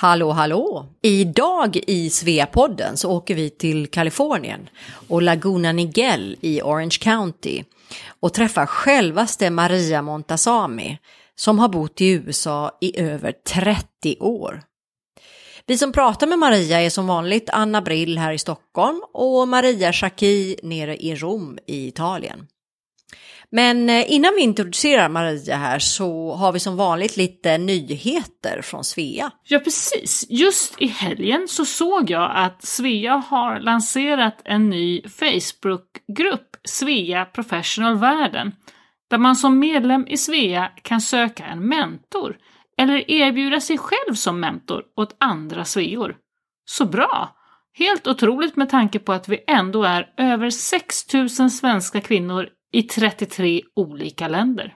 Hallå hallå! Idag i Sveapodden så åker vi till Kalifornien och Laguna Niguel i Orange County och träffar självaste Maria Montazami som har bott i USA i över 30 år. Vi som pratar med Maria är som vanligt Anna Brill här i Stockholm och Maria Schacki nere i Rom i Italien. Men eh, innan vi introducerar Maria här så har vi som vanligt lite nyheter från Svea. Ja, precis. Just i helgen så såg jag att Svea har lanserat en ny Facebookgrupp, Svea Professional Världen, där man som medlem i Svea kan söka en mentor eller erbjuda sig själv som mentor åt andra sveor. Så bra! Helt otroligt med tanke på att vi ändå är över 6000 svenska kvinnor i 33 olika länder.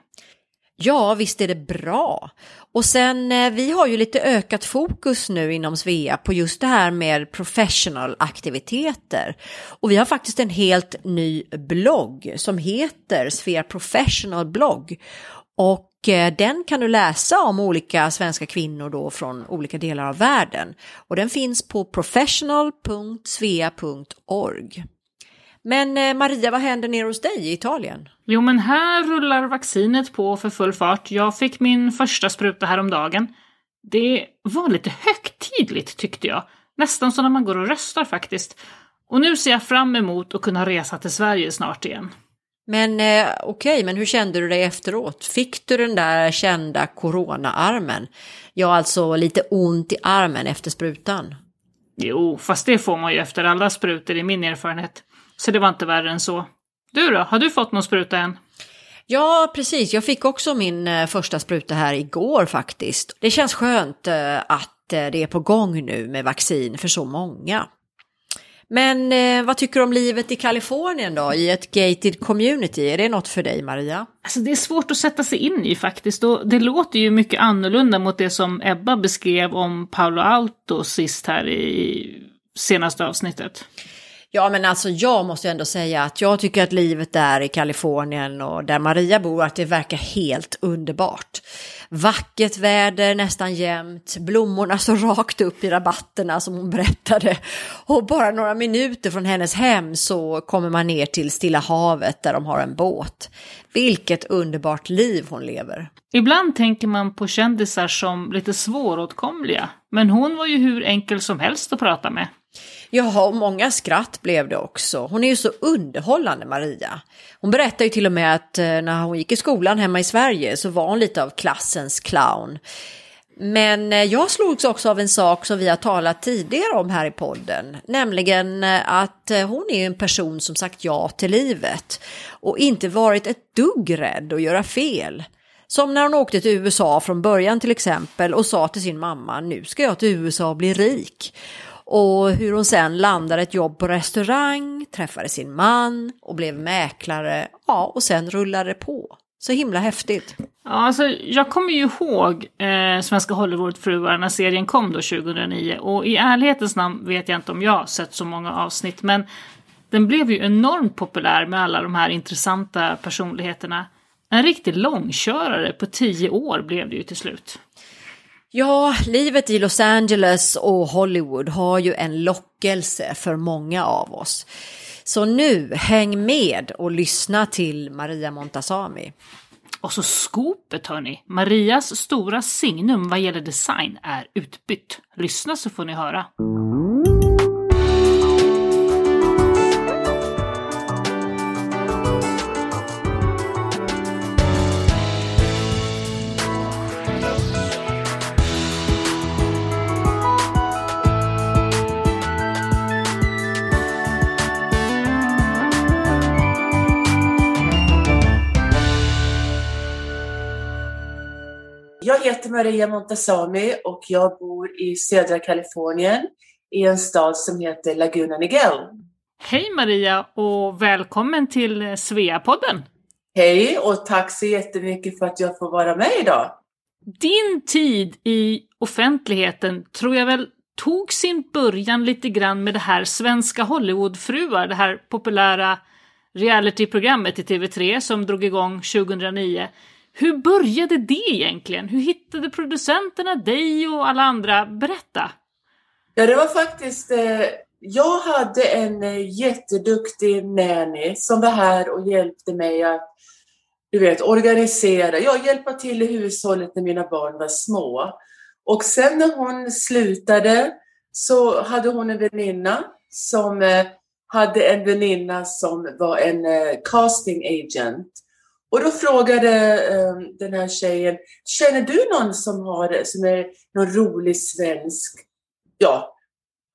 Ja, visst är det bra. Och sen, eh, vi har ju lite ökat fokus nu inom Svea på just det här med professional aktiviteter. Och vi har faktiskt en helt ny blogg som heter Svea Professional blogg. Och eh, den kan du läsa om olika svenska kvinnor då från olika delar av världen. Och den finns på professional.svea.org. Men eh, Maria, vad händer nere hos dig i Italien? Jo, men här rullar vaccinet på för full fart. Jag fick min första spruta häromdagen. Det var lite högtidligt tyckte jag. Nästan som när man går och röstar faktiskt. Och nu ser jag fram emot att kunna resa till Sverige snart igen. Men eh, okej, okay, men hur kände du dig efteråt? Fick du den där kända corona-armen? Ja, alltså lite ont i armen efter sprutan. Jo, fast det får man ju efter alla sprutor i min erfarenhet. Så det var inte värre än så. Du då, har du fått någon spruta än? Ja, precis. Jag fick också min eh, första spruta här igår faktiskt. Det känns skönt eh, att eh, det är på gång nu med vaccin för så många. Men eh, vad tycker du om livet i Kalifornien då, i ett gated community? Är det något för dig, Maria? Alltså det är svårt att sätta sig in i faktiskt och det låter ju mycket annorlunda mot det som Ebba beskrev om Paolo Alto sist här i senaste avsnittet. Ja, men alltså jag måste ändå säga att jag tycker att livet där i Kalifornien och där Maria bor, att det verkar helt underbart. Vackert väder nästan jämt, blommorna så rakt upp i rabatterna som hon berättade. Och bara några minuter från hennes hem så kommer man ner till Stilla havet där de har en båt. Vilket underbart liv hon lever. Ibland tänker man på kändisar som lite svåråtkomliga, men hon var ju hur enkel som helst att prata med. Ja, och många skratt blev det också. Hon är ju så underhållande, Maria. Hon berättar ju till och med att eh, när hon gick i skolan hemma i Sverige så var hon lite av klassens clown. Men eh, jag slogs också av en sak som vi har talat tidigare om här i podden, nämligen eh, att hon är en person som sagt ja till livet och inte varit ett dugg rädd att göra fel. Som när hon åkte till USA från början till exempel och sa till sin mamma, nu ska jag till USA och bli rik. Och hur hon sen landade ett jobb på restaurang, träffade sin man och blev mäklare. Ja, och sen rullade det på. Så himla häftigt. Ja, alltså, jag kommer ju ihåg eh, Svenska Hollywoodfruar när serien kom då 2009 och i ärlighetens namn vet jag inte om jag har sett så många avsnitt men den blev ju enormt populär med alla de här intressanta personligheterna. En riktig långkörare på tio år blev det ju till slut. Ja, livet i Los Angeles och Hollywood har ju en lockelse för många av oss. Så nu, häng med och lyssna till Maria Montazami. Och så skopet hörni! Marias stora signum vad gäller design är utbytt. Lyssna så får ni höra. Heter Maria Montazami och jag bor i södra Kalifornien i en stad som heter Laguna Niguel. Hej Maria och välkommen till Sveapodden! Hej och tack så jättemycket för att jag får vara med idag. Din tid i offentligheten tror jag väl tog sin början lite grann med det här Svenska Hollywoodfruar, det här populära realityprogrammet i TV3 som drog igång 2009 hur började det egentligen? Hur hittade producenterna dig och alla andra? Berätta! Ja, det var faktiskt... Eh, jag hade en eh, jätteduktig nanny som var här och hjälpte mig att du vet, organisera, ja, hjälpa till i hushållet när mina barn var små. Och sen när hon slutade så hade hon en väninna som eh, hade en väninna som var en eh, casting agent. Och då frågade eh, den här tjejen, känner du någon som, har, som är någon rolig svensk? Ja,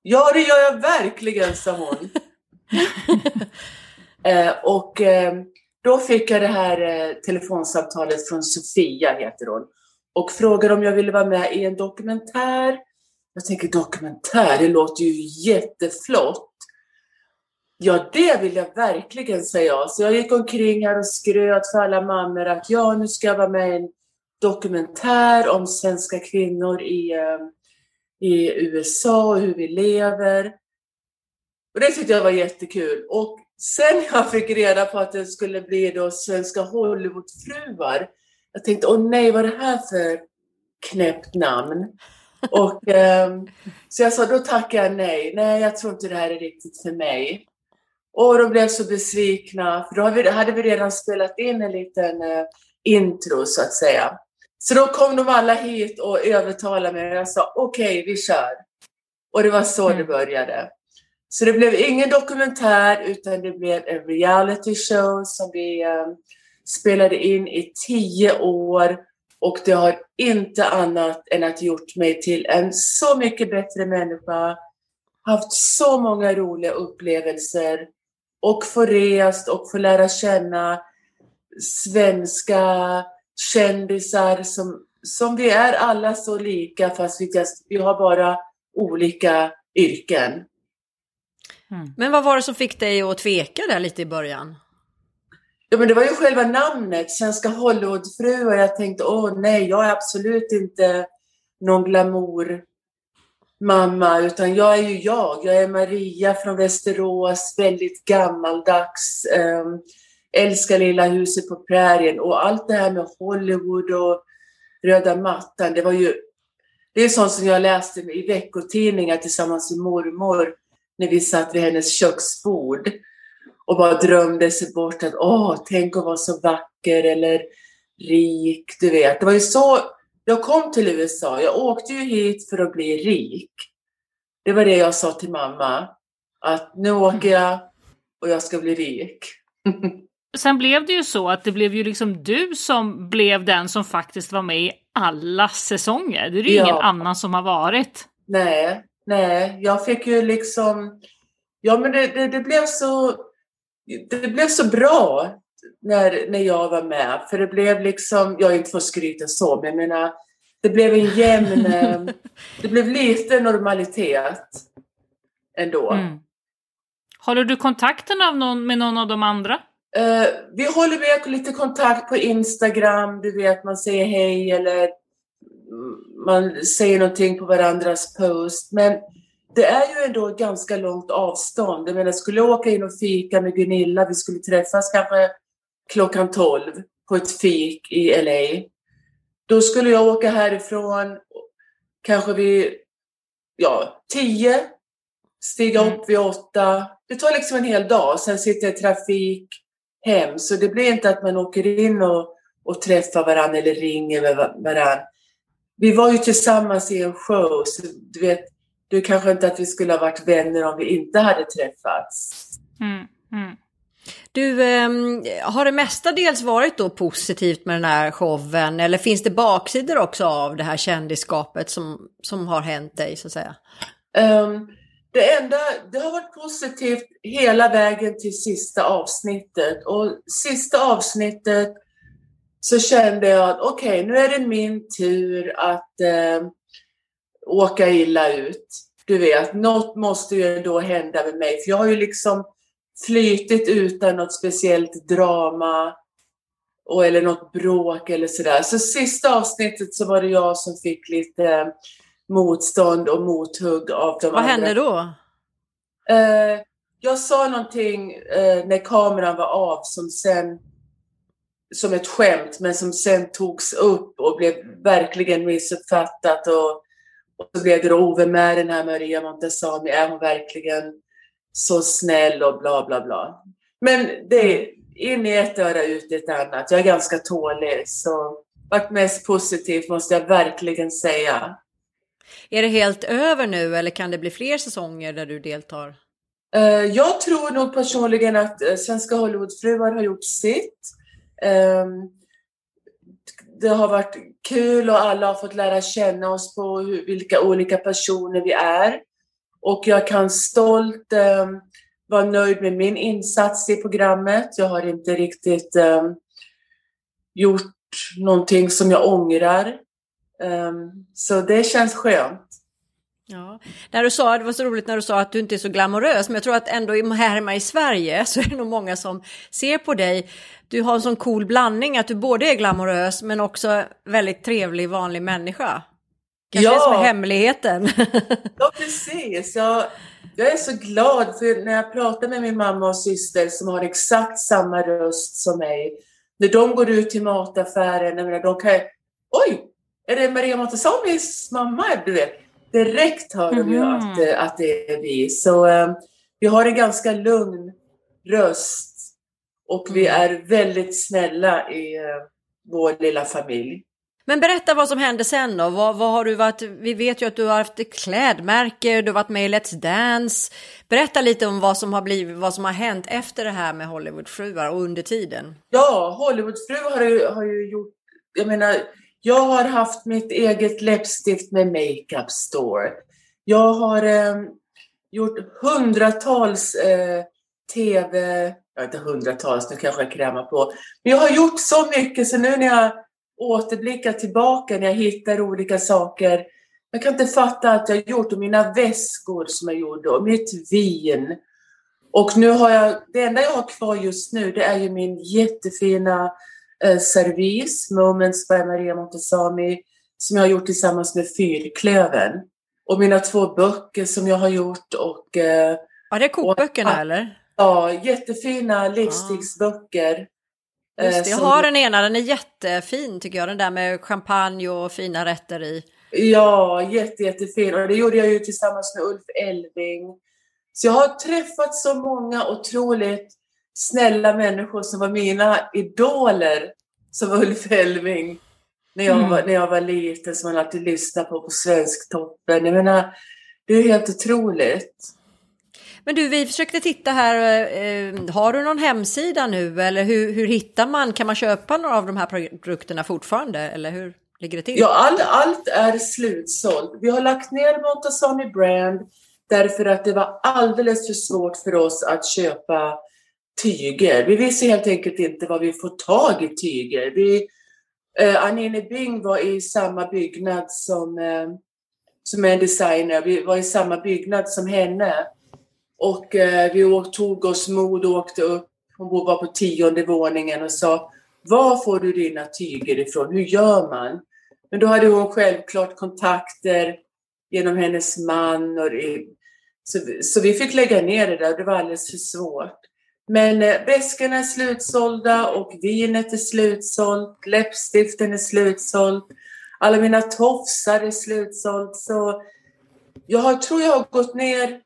ja det gör jag verkligen, sa hon. eh, och eh, då fick jag det här eh, telefonsamtalet från Sofia, heter hon, och frågade om jag ville vara med i en dokumentär. Jag tänker dokumentär, det låter ju jätteflott. Ja, det vill jag verkligen, säga. Så jag gick omkring här och skröt för alla mammor att ja, nu ska jag vara med i en dokumentär om svenska kvinnor i, ehm, i USA och hur vi lever. Och det tyckte jag var jättekul. Och sen jag fick reda på att det skulle bli då Svenska Hollywoodfruar, jag tänkte, åh nej, vad är det här för knäppt namn? Och, eh, så jag sa, då tackar jag nej. Nej, jag tror inte det här är riktigt för mig. Och de blev så besvikna, för då hade vi redan spelat in en liten eh, intro så att säga. Så då kom de alla hit och övertalade mig och jag sa okej, okay, vi kör. Och det var så mm. det började. Så det blev ingen dokumentär utan det blev en reality show som vi eh, spelade in i tio år och det har inte annat än att gjort mig till en så mycket bättre människa, haft så många roliga upplevelser och få rest och få lära känna svenska kändisar som, som vi är alla så lika fast vi, just, vi har bara olika yrken. Mm. Men vad var det som fick dig att tveka där lite i början? Ja, men det var ju själva namnet, Svenska Hollywoodfruar. Jag tänkte, åh nej, jag är absolut inte någon glamour mamma, utan jag är ju jag. Jag är Maria från Västerås, väldigt gammaldags, ehm, älskar Lilla huset på prärien och allt det här med Hollywood och röda mattan, det var ju det är sånt som jag läste i veckotidningar tillsammans med mormor när vi satt vid hennes köksbord och bara drömde sig bort att åh, tänk att vara så vacker eller rik, du vet. Det var ju så jag kom till USA. Jag åkte ju hit för att bli rik. Det var det jag sa till mamma. Att nu åker jag och jag ska bli rik. Sen blev det ju så att det blev ju liksom du som blev den som faktiskt var med i alla säsonger. Det är ju ja. ingen annan som har varit. Nej, nej, jag fick ju liksom... Ja, men det, det, det blev så... Det blev så bra när, när jag var med. För det blev liksom, jag är inte för att skryta så, men jag menar, det blev en jämn, eh, det blev lite normalitet ändå. Mm. Håller du kontakten av någon, med någon av de andra? Uh, vi håller med lite kontakt på Instagram, du vet man säger hej eller man säger någonting på varandras post. Men det är ju ändå ganska långt avstånd. Jag menar, skulle jag åka in och fika med Gunilla, vi skulle träffas kanske klockan 12 på ett fik i LA. Då skulle jag åka härifrån kanske vid ja, 10, stiga mm. upp vid 8. Det tar liksom en hel dag, sen sitter jag i trafik hem. Så det blir inte att man åker in och, och träffar varandra eller ringer varandra. Vi var ju tillsammans i en show, så du vet, du kanske inte att vi skulle ha varit vänner om vi inte hade träffats. Mm, mm. Du, eh, har det mestadels varit då positivt med den här showen eller finns det baksidor också av det här kändisskapet som, som har hänt dig så att säga? Um, det enda, det har varit positivt hela vägen till sista avsnittet och sista avsnittet så kände jag att okej, okay, nu är det min tur att eh, åka illa ut. Du vet, något måste ju ändå hända med mig, för jag har ju liksom flytit utan något speciellt drama och, eller något bråk eller sådär. Så sista avsnittet så var det jag som fick lite motstånd och mothugg av de Vad andra. hände då? Eh, jag sa någonting eh, när kameran var av som sen som ett skämt men som sen togs upp och blev verkligen missuppfattat och, och så blev det Ove med den här Maria Montesami, är hon verkligen så snäll och bla bla bla. Men det är in i ett öra ut i ett annat. Jag är ganska tålig så varit mest positivt måste jag verkligen säga. Är det helt över nu eller kan det bli fler säsonger där du deltar? Eh, jag tror nog personligen att eh, Svenska Hollywoodfruar har gjort sitt. Ehm, det har varit kul och alla har fått lära känna oss på vilka olika personer vi är. Och jag kan stolt eh, vara nöjd med min insats i programmet. Jag har inte riktigt eh, gjort någonting som jag ångrar. Ehm, så det känns skönt. Ja, när du sa, det var så roligt när du sa att du inte är så glamorös, men jag tror att ändå här hemma i Sverige så är det nog många som ser på dig. Du har en sån cool blandning att du både är glamorös men också väldigt trevlig vanlig människa. Kanske ja. det som är hemligheten. ja, precis. Jag, jag är så glad för när jag pratar med min mamma och syster som har exakt samma röst som mig. När de går ut till mataffären, de kan Oj! Är det Maria Montesamis mamma? Du vet direkt hör de ju att, mhm. att det är vi. Så um, vi har en ganska lugn röst och vi mm. är väldigt snälla i uh, vår lilla familj. Men berätta vad som hände sen då. Vad, vad, har du varit? Vi vet ju att du har haft klädmärke, du har varit med i Let's Dance. Berätta lite om vad som har blivit, vad som har hänt efter det här med Hollywoodfruar och under tiden. Ja, Hollywoodfruar har ju, har ju gjort, jag menar, jag har haft mitt eget läppstift med makeup store. Jag har eh, gjort hundratals eh, TV, ja inte hundratals, nu kanske jag krämar på. Men jag har gjort så mycket så nu när jag återblickar tillbaka, när jag hittar olika saker. Jag kan inte fatta att jag gjort och mina väskor som jag gjorde och mitt vin. Och nu har jag, det enda jag har kvar just nu det är ju min jättefina eh, servis, Moments by Maria Montesami, som jag har gjort tillsammans med Fyrklöven. Och mina två böcker som jag har gjort och... Eh, ja, det är kokböckerna och, eller? Ja, jättefina livstidsböcker. Just det, jag har den ena, den är jättefin tycker jag, den där med champagne och fina rätter i. Ja, jätte, jättefin. Och det gjorde jag ju tillsammans med Ulf Elving. Så jag har träffat så många otroligt snälla människor som var mina idoler, som Ulf Elving, när jag, mm. var, när jag var liten, som man alltid lyssnade på på Svensktoppen. Jag menar, det är helt otroligt. Men du, vi försökte titta här. Eh, har du någon hemsida nu eller hur, hur hittar man? Kan man köpa några av de här produkterna fortfarande eller hur ligger det till? Ja, all, allt är slutsålt. Vi har lagt ner Montazami Brand därför att det var alldeles för svårt för oss att köpa tyger. Vi visste helt enkelt inte var vi får tag i tyger. Vi, eh, Anine Bing var i samma byggnad som, eh, som en designer. Vi var i samma byggnad som henne. Och eh, vi tog oss mod och åkte upp. Hon var på tionde våningen och sa Var får du dina tyger ifrån? Hur gör man? Men då hade hon självklart kontakter genom hennes man. Och det, så, så vi fick lägga ner det där. Det var alldeles för svårt. Men eh, väskorna är slutsålda och vinet är slutsålt, läppstiften är slutsålt, alla mina tofsar är slutsålt. Så jag har, tror jag har gått ner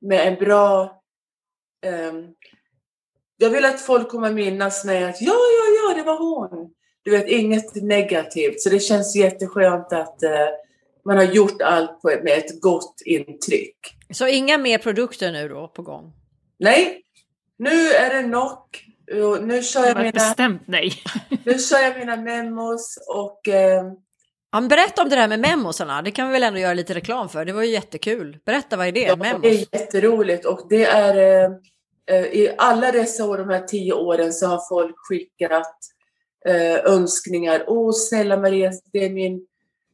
med en bra... Eh, jag vill att folk kommer minnas mig att ja, ja, ja, det var hon. Du vet, inget negativt. Så det känns jätteskönt att eh, man har gjort allt på, med ett gott intryck. Så inga mer produkter nu då på gång? Nej, nu är det knock. Nu kör jag mina... bestämt nej. nu kör jag mina memos och... Eh... Ja, berätta om det där med memosarna. Det kan vi väl ändå göra lite reklam för. Det var ju jättekul. Berätta, vad är det? Ja, memos? det är jätteroligt och det är... Eh, eh, I alla dessa år, de här tio åren, så har folk skickat eh, önskningar. Åh, oh, snälla Maria, det är min...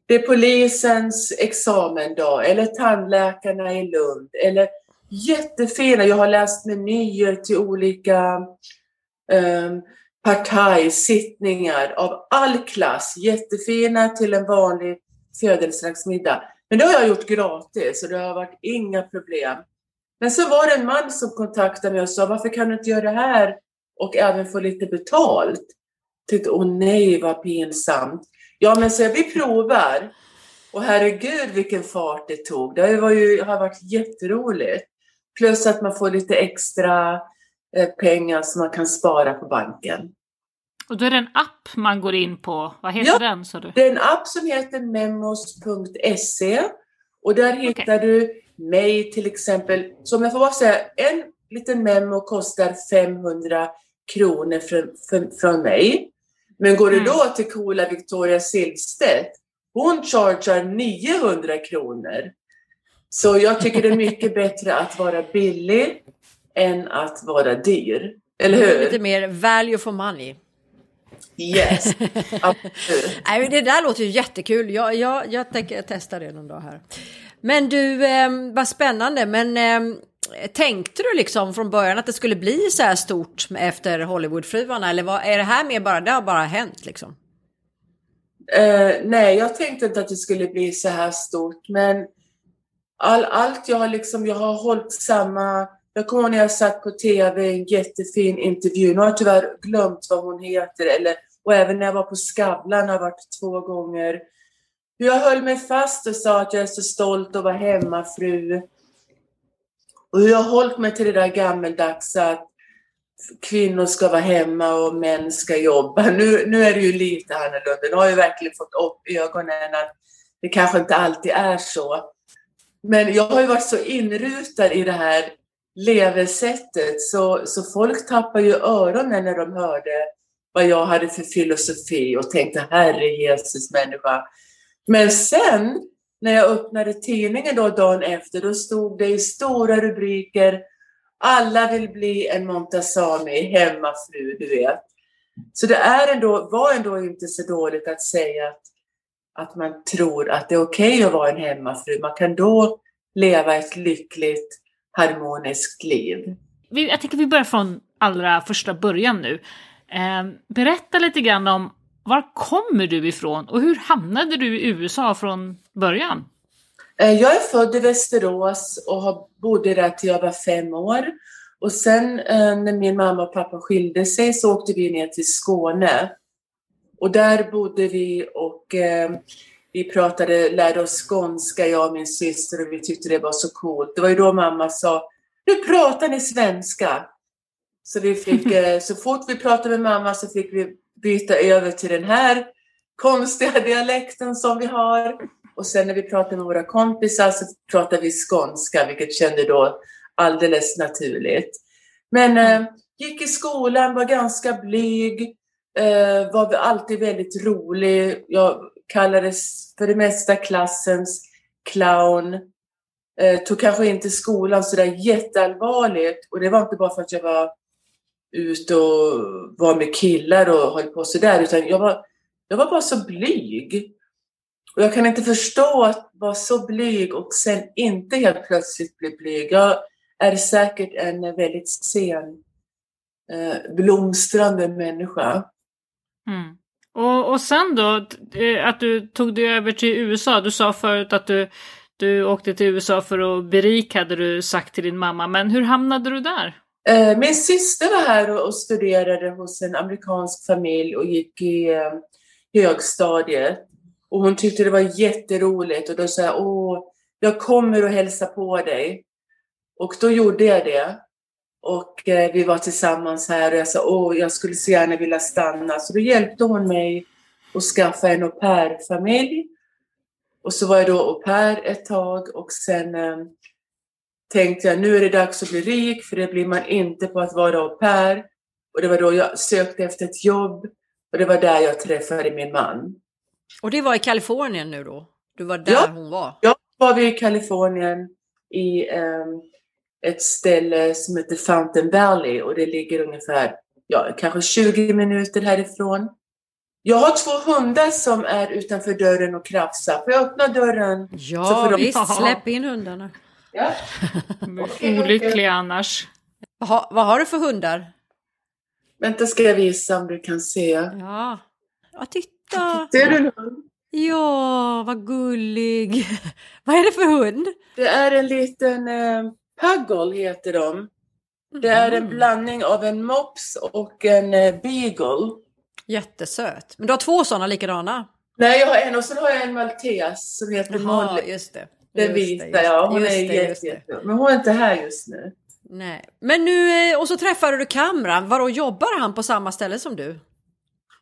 Det är polisens examendag eller tandläkarna i Lund eller jättefina. Jag har läst menyer till olika um, partajsittningar av all klass. Jättefina till en vanlig födelsedagsmiddag. Men det har jag gjort gratis och det har varit inga problem. Men så var det en man som kontaktade mig och sa, varför kan du inte göra det här och även få lite betalt. Jag Tyckte, åh nej vad pinsamt. Ja men så vi provar. Och herregud vilken fart det tog. Det var ju, har varit jätteroligt. Plus att man får lite extra eh, pengar som man kan spara på banken. Och då är det en app man går in på. Vad heter Ja, den? Så du? Det är en app som heter memos.se och där hittar du mig till exempel. Så om jag får bara säga, en liten memo kostar 500 kronor från, från, från mig. Men går du Mm. då till coola Victoria Silvstedt, hon chargear 900 kronor. Så jag tycker det är mycket bättre att vara billig än att vara dyr. Eller Det är Lite hur? mer value for money. Yes, absolut. Nej, det där låter ju jättekul. Jag, jag, jag tänker testa det någon dag här. Men du, eh, vad spännande. Men eh, tänkte du liksom från början att det skulle bli så här stort efter Hollywoodfruarna? Eller vad, är det här mer bara, det har bara hänt liksom? Eh, nej, jag tänkte inte att det skulle bli så här stort, men all, allt jag har liksom, jag har hållit samma... Jag kommer ihåg när jag satt på TV, en jättefin intervju. Nu har jag tyvärr glömt vad hon heter, eller, och även när jag var på Skavlan har jag varit två gånger. Hur jag höll mig fast och sa att jag är så stolt att vara hemmafru. Och hur jag har hållit mig till det där gammeldags att kvinnor ska vara hemma och män ska jobba. Nu, nu är det ju lite annorlunda. Nu har jag verkligen fått upp ögonen att det kanske inte alltid är så. Men jag har ju varit så inrutad i det här levesättet så, så folk tappar ju öronen när de hörde vad jag hade för filosofi och tänkte herre Jesus människa. Men sen när jag öppnade tidningen då dagen efter, då stod det i stora rubriker alla vill bli en Montazami, hemmafru, du vet. Så det är ändå, var ändå inte så dåligt att säga att, att man tror att det är okej att vara en hemmafru. Man kan då leva ett lyckligt, harmoniskt liv. Jag tänker vi börjar från allra första början nu. Eh, berätta lite grann om var kommer du ifrån och hur hamnade du i USA från början? Eh, jag är född i Västerås och bodde där till jag var fem år. Och sen eh, när min mamma och pappa skilde sig så åkte vi ner till Skåne. Och där bodde vi och eh, vi pratade, lärde oss skånska, jag och min syster, och vi tyckte det var så coolt. Det var ju då mamma sa, nu pratar ni svenska. Så, vi fick, eh, så fort vi pratade med mamma så fick vi byta över till den här konstiga dialekten som vi har. Och sen när vi pratade med våra kompisar så pratade vi skånska, vilket kände då alldeles naturligt. Men eh, gick i skolan, var ganska blyg, eh, var alltid väldigt rolig. Jag kallades för det mesta klassens clown. Eh, tog kanske inte skolan sådär jätteallvarligt. Och det var inte bara för att jag var ute och var med killar och höll på sådär, utan jag var, jag var bara så blyg. Och jag kan inte förstå att vara så blyg och sen inte helt plötsligt bli blyg. Jag är säkert en väldigt sen, eh, blomstrande människa. Mm. Och, och sen då, eh, att du tog dig över till USA. Du sa förut att du, du åkte till USA för att berika, hade du sagt till din mamma. Men hur hamnade du där? Eh, min syster var här och studerade hos en amerikansk familj och gick i eh, högstadiet. Och hon tyckte det var jätteroligt och då sa jag, åh, jag kommer och hälsa på dig. Och då gjorde jag det. Och eh, vi var tillsammans här och jag sa, åh, jag skulle så gärna vilja stanna. Så då hjälpte hon mig att skaffa en au pair-familj. Och så var jag då au pair ett tag och sen eh, tänkte jag nu är det dags att bli rik för det blir man inte på att vara au pair. Och det var då jag sökte efter ett jobb och det var där jag träffade min man. Och det var i Kalifornien nu då? Du var där Ja. hon var? Jag var vi i Kalifornien i ehm, ett ställe som heter Fountain Valley och det ligger ungefär, ja, kanske 20 minuter härifrån. Jag har två hundar som är utanför dörren och krafsar. Får jag öppna dörren? Så Ja, får de- visst. Släpp in hundarna. Ja. Okej, Olycklig annars. Vad har, vad har du för hundar? Vänta ska jag visa om du kan se. Ja, ja titta. Ser du en hund? Ja, vad gullig. vad är det för hund? Det är en liten eh, puggle heter de. Det är en Mhm. blandning av en mops och en eh, beagle. Jättesöt. Men du har två sådana likadana? Nej, jag har en och sen har jag en maltes som heter Jaha, Molly. just det. Den det, vita, ja. Hon just är det, jätte, Men hon är inte här just nu. Nej. Men nu, eh, och så träffade du Kamran. Vadå, jobbar han på samma ställe som du?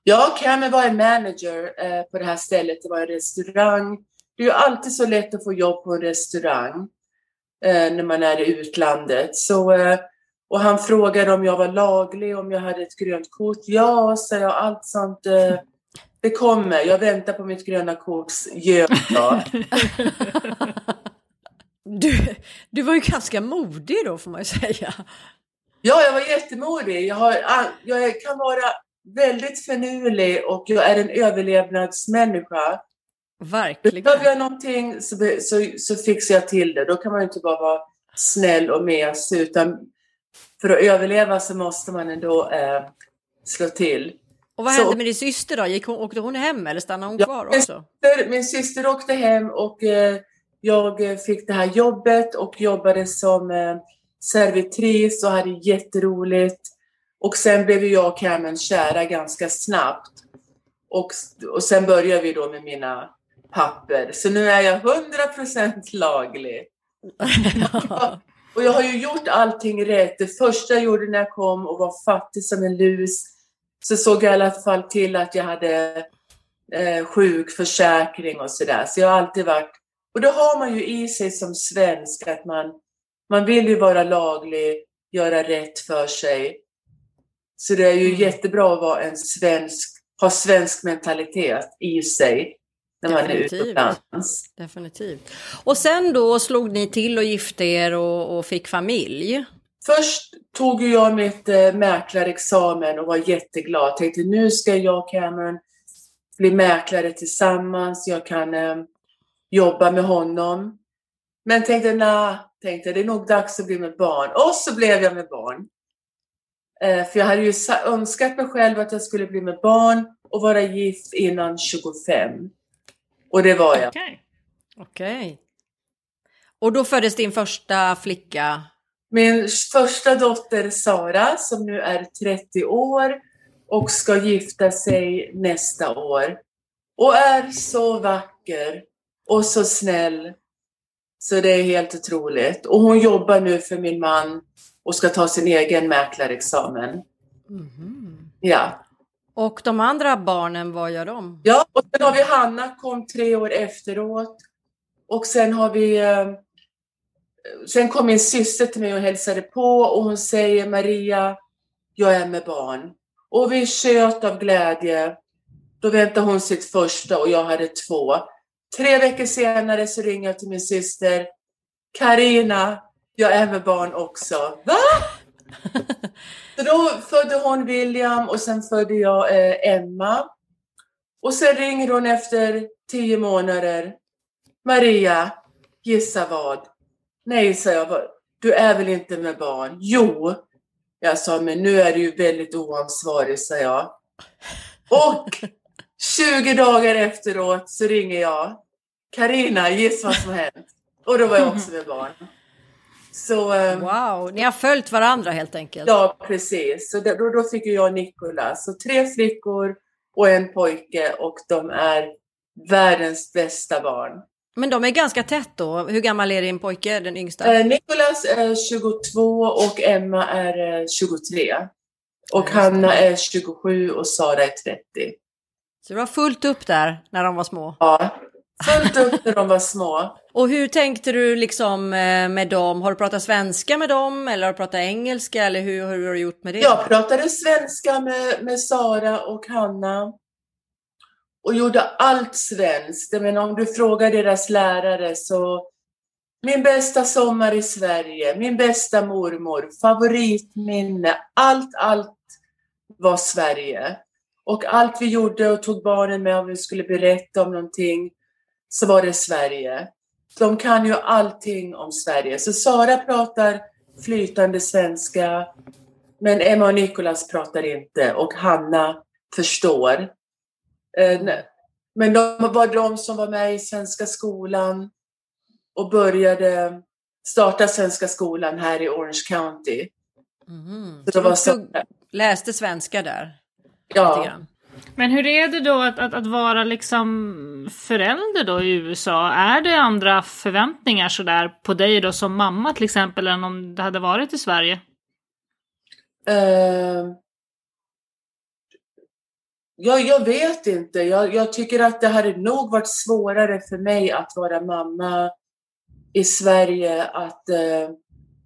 Ja, Cameron var en manager eh, på det här stället. Det var en restaurang. Det är ju alltid så lätt att få jobb på en restaurang eh, när man är i utlandet. Så, eh, och han frågade om jag var laglig, om jag hade ett grönt kort. Ja, sa jag. Allt sånt. Det kommer. Jag väntar på mitt gröna kort. Gör jag. Du, var ju ganska modig då får man ju säga. Ja, jag var jättemodig. Jag, har, jag kan vara väldigt finurlig och jag är en överlevnadsmänniska. Verkligen. Behöver jag någonting så, så, så fixar jag till det. Då kan man ju inte bara vara snäll och mesig utan för att överleva så måste man ändå eh, slå till. Och vad Så- hände med din syster då? Gick hon, åkte hon hem eller stannade hon Ja, kvar också? För Min syster åkte hem och eh, jag eh, fick det här jobbet och jobbade som eh, servitris och hade jätteroligt. Och sen blev jag och Cameron kära ganska snabbt. Och, och sen började vi då med mina papper. Så nu är jag 100% laglig. Och jag har ju gjort allting rätt. Det första jag gjorde när jag kom och var fattig som en lus så såg jag i alla fall till att jag hade eh, sjukförsäkring och sådär. Så jag har alltid varit... Och det har man ju i sig som svensk att man, man vill ju vara laglig, göra rätt för sig. Så det är ju Mm. jättebra att vara en svensk, ha svensk mentalitet i sig när man är Definitivt. utomlands. Definitivt. Och sen då slog ni till och gifte er och, och fick familj. Först tog jag mitt eh, mäklarexamen och var jätteglad. Tänkte nu ska jag och Cameron bli mäklare tillsammans. Jag kan eh, jobba med honom. Men tänkte, nej, tänkte det är nog dags att bli med barn. Och så blev jag med barn. Eh, för jag hade ju önskat mig själv att jag skulle bli med barn och vara gift innan 25. Och det var jag. Okej. Okej. Och då föddes din första flicka. Min första dotter Sara som nu är 30 år och ska gifta sig nästa år. Och är så vacker och så snäll. Så det är helt otroligt. Och hon jobbar nu för min man och ska ta sin egen mäklarexamen. Mhm. Ja. Och de andra barnen, vad gör de? Ja, och sen har vi Hanna, kom tre år efteråt. Och sen har vi... Eh, sen kom min syster till mig och hälsade på och hon säger Maria, jag är med barn. Och vi tjöt av glädje. Då väntade hon sitt första och jag hade två. Tre veckor senare så ringer jag till min syster. Karina, jag är med barn också. Va? Så då födde hon William och sen födde jag eh, Emma. Och sen ringer hon efter tio månader. Maria, gissa vad? Nej, sa jag. Du är väl inte med barn? Jo. Jag sa, men nu är du ju väldigt oansvarig, sa jag. Och 20 dagar efteråt så ringer jag. Karina, gissa vad som hänt? Och då var jag också med barn. Så... ehm, Wow, ni har följt varandra helt enkelt. Ja, precis. Så då, då fick jag Nikola. Så tre flickor och en pojke och de är världens bästa barn. Men de är ganska tätt då. Hur gammal är din pojke, den yngsta? Eh, Nikolas är 22 och Emma är eh, 23. Och just det. Hanna är 27 och Sara är 30. Så det var fullt upp där när de var små. Ja, fullt upp när de var små. Och hur tänkte du liksom eh, med dem? Har du pratat svenska med dem eller har du pratat engelska eller hur, hur har du gjort med det? Jag pratade svenska med, med Sara och Hanna. Och gjorde allt svenskt. Menar, om du frågar deras lärare så... Min bästa sommar i Sverige, min bästa mormor, favoritminne. Allt, allt var Sverige. Och allt vi gjorde och tog barnen med om vi skulle berätta om någonting så var det Sverige. De kan ju allting om Sverige. Så Sara pratar flytande svenska. Men Emma och Nikolas pratar inte och Hanna förstår. Eh, Men de var de som var med i Svenska skolan och började starta Svenska skolan här i Orange County. Mm. Så det var så, läste svenska där? Lite ja. grann. Men hur är det då att, att, att vara liksom förälder då i USA? Är det andra förväntningar sådär på dig då som mamma till exempel än om det hade varit i Sverige? Eh, ja, jag vet inte. Jag, jag tycker att det hade nog varit svårare för mig att vara mamma i Sverige, att, eh,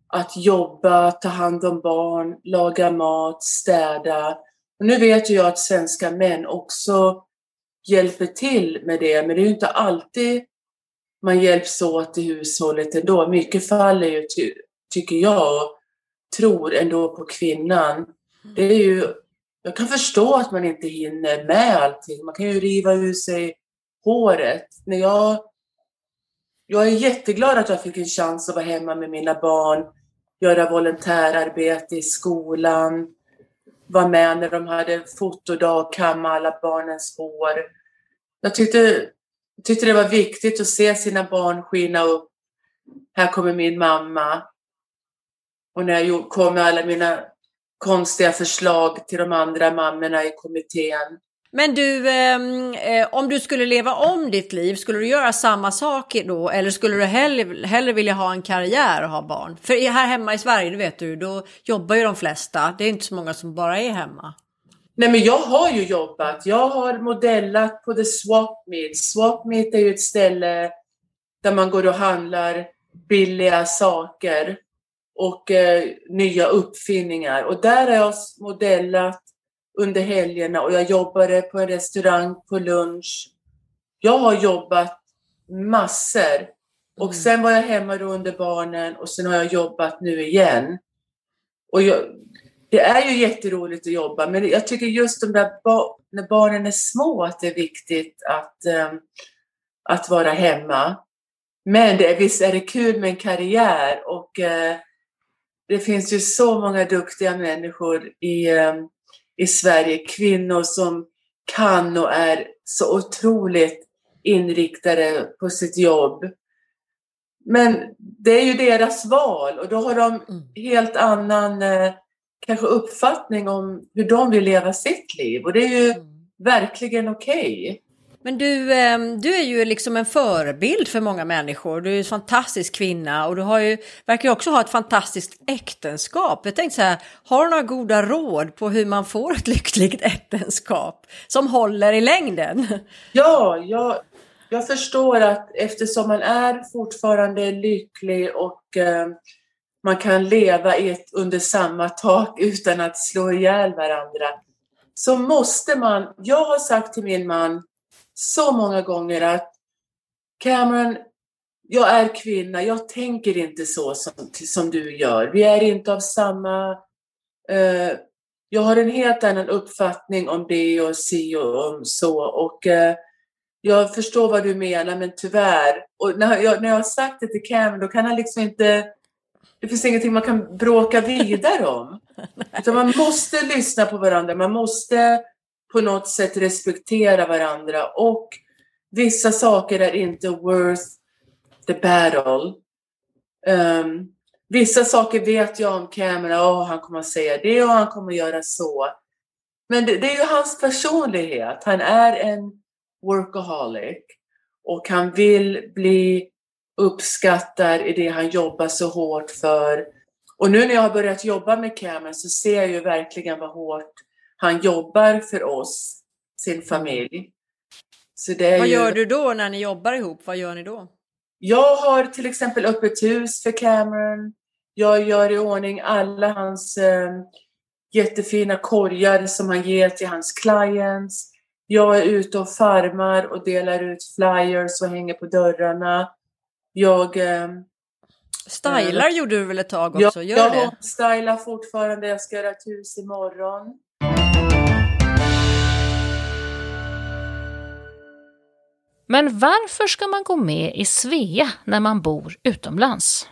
att jobba, ta hand om barn, laga mat, städa. Och nu vet ju jag att svenska män också hjälper till med det, men det är ju inte alltid man hjälps åt i hushållet ändå. Mycket faller ju, ty, tycker jag, tror ändå på kvinnan. Det är ju, jag kan förstå att man inte hinner med allting. Man kan ju riva ur sig håret. När jag, jag är jätteglad att jag fick en chans att vara hemma med mina barn, göra volontärarbete i skolan, var med när de hade fotodag, kamma alla barnens hår. Jag tyckte, tyckte det var viktigt att se sina barn skina upp. Här kommer min mamma. Och när jag kom med alla mina konstiga förslag till de andra mammorna i kommittén. Men du, ehm, eh, om du skulle leva om ditt liv, skulle du göra samma sak då? Eller skulle du hellre, hellre vilja ha en karriär och ha barn? För här hemma i Sverige, det vet du, då jobbar ju de flesta. Det är inte så många som bara är hemma. Nej men jag har ju jobbat. Jag har modellat på The Swap Meet. Swap Meet är ju ett ställe där man går och handlar billiga saker och eh, nya uppfinningar. Och där har jag modellat under helgerna och jag jobbade på en restaurang på lunch. Jag har jobbat massor. Och Mm. sen var jag hemma då under barnen och sen har jag jobbat nu igen. Och jag, det är ju jätteroligt att jobba, men jag tycker just de där ba- när barnen är små att det är viktigt att, eh, att vara hemma. Men det, är- visst är det kul med en karriär och eh, det finns ju så många duktiga människor i, eh, i Sverige, kvinnor som kan och är så otroligt inriktade på sitt jobb. Men det är ju deras val och då har de Mm. helt annan eh, kanske uppfattning om hur de vill leva sitt liv och det är ju Mm. verkligen okej. Men du, ehm, du är ju liksom en förebild för många människor. Du är en fantastisk kvinna och du har ju, verkar ju också ha ett fantastiskt äktenskap. Jag tänkte så här, har du några goda råd på hur man får ett lyckligt äktenskap som håller i längden? Ja, jag, jag förstår att eftersom man är fortfarande lycklig och eh, man kan leva ett, under samma tak utan att slå ihjäl varandra så måste man, jag har sagt till min man så många gånger att Cameron, jag är kvinna, jag tänker inte så som, som du gör. Vi är inte av samma... Eh, jag har en helt annan uppfattning om det och si och om så. Och eh, jag förstår vad du menar, men tyvärr. Och när jag, när jag har sagt det till Cameron, då kan han liksom inte... Det finns ingenting man kan bråka vidare om. Utan man måste lyssna på varandra, man måste på något sätt respektera varandra. Och vissa saker är inte worth the battle. Um, vissa saker vet jag om Cameron, oh, han kommer att säga det och han kommer att göra så. Men det, det är ju hans personlighet. Han är en workaholic och han vill bli uppskattad i det han jobbar så hårt för. Och nu när jag har börjat jobba med Cameron så ser jag ju verkligen vad hårt han jobbar för oss, sin familj. Så det är Vad ju... gör du då när ni jobbar ihop? Vad gör ni då? Jag har till exempel öppet hus för Cameron. Jag gör i ordning alla hans eh, jättefina korgar som han ger till hans clients. Jag är ute och farmar och delar ut flyers och hänger på dörrarna. Jag, eh, Stylar gjorde du väl ett tag jag, också? Gör jag det? stylar fortfarande. Jag ska göra ett hus imorgon. Men varför ska man gå med i Svea när man bor utomlands?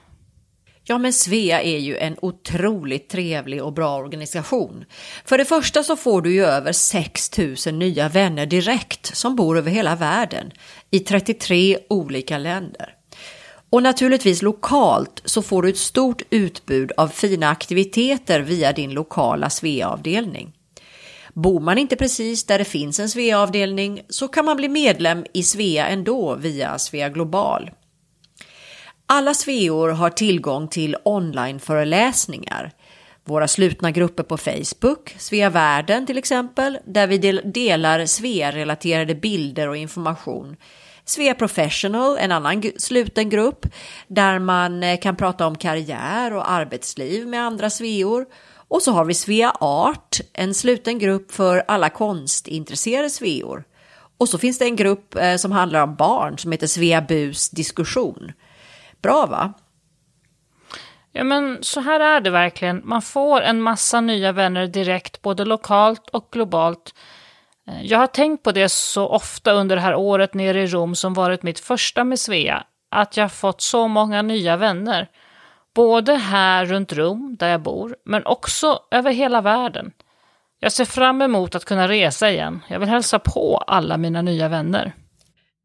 Ja, men Svea är ju en otroligt trevlig och bra organisation. För det första så får du ju över 6 000 nya vänner direkt som bor över hela världen i 33 olika länder. Och naturligtvis lokalt så får du ett stort utbud av fina aktiviteter via din lokala Svea-avdelning. Bor man inte precis där det finns en Svea-avdelning så kan man bli medlem i Svea ändå via Svea Global. Alla Sveor har tillgång till onlineföreläsningar. Våra slutna grupper på Facebook, Svea Världen till exempel, där vi delar Svea-relaterade bilder och information. Svea Professional, en annan sluten grupp, där man eh, kan prata om karriär och arbetsliv med andra Sveor. Och så har vi Svea Art, en sluten grupp för alla konstintresserade Sveor. Och så finns det en grupp eh, som handlar om barn som heter Svea Bus diskussion. Bra va? Ja men så här är det verkligen. Man får en massa nya vänner direkt, både lokalt och globalt. Eh, jag har tänkt på det så ofta under det här året nere i Rom som varit mitt första med Svea, att jag fått så många nya vänner. Både här runt Rom, där jag bor, men också över hela världen. Jag ser fram emot att kunna resa igen. Jag vill hälsa på alla mina nya vänner.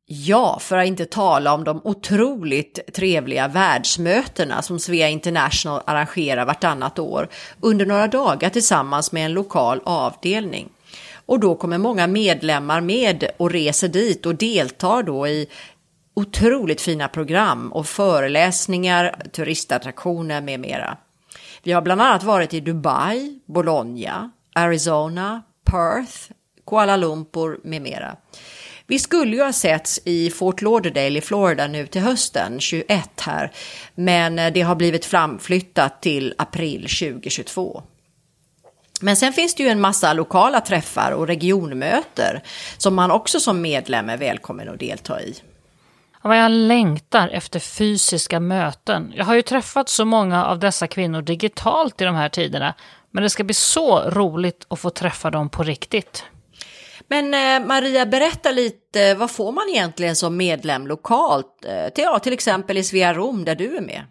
Ja, för att inte tala om de otroligt trevliga världsmötena som Svea International arrangerar vartannat år under några dagar tillsammans med en lokal avdelning. Och då kommer många medlemmar med och reser dit och deltar då i otroligt fina program och föreläsningar, turistattraktioner med mera. Vi har bland annat varit i Dubai, Bologna, Arizona, Perth, Kuala Lumpur med mera. Vi skulle ju ha setts i Fort Lauderdale i Florida nu till hösten 21 här, men eh, det har blivit framflyttat till april 2022. Men sen finns det ju en massa lokala träffar och regionmöter som man också som medlem är välkommen att delta i. Vad jag längtar efter fysiska möten. Jag har ju träffat så många av dessa kvinnor digitalt i de här tiderna, men det ska bli så roligt att få träffa dem på riktigt. Men eh, Maria, berätta lite, vad får man egentligen som medlem lokalt? Eh, till, ja, till exempel i Svea Rom där du är med.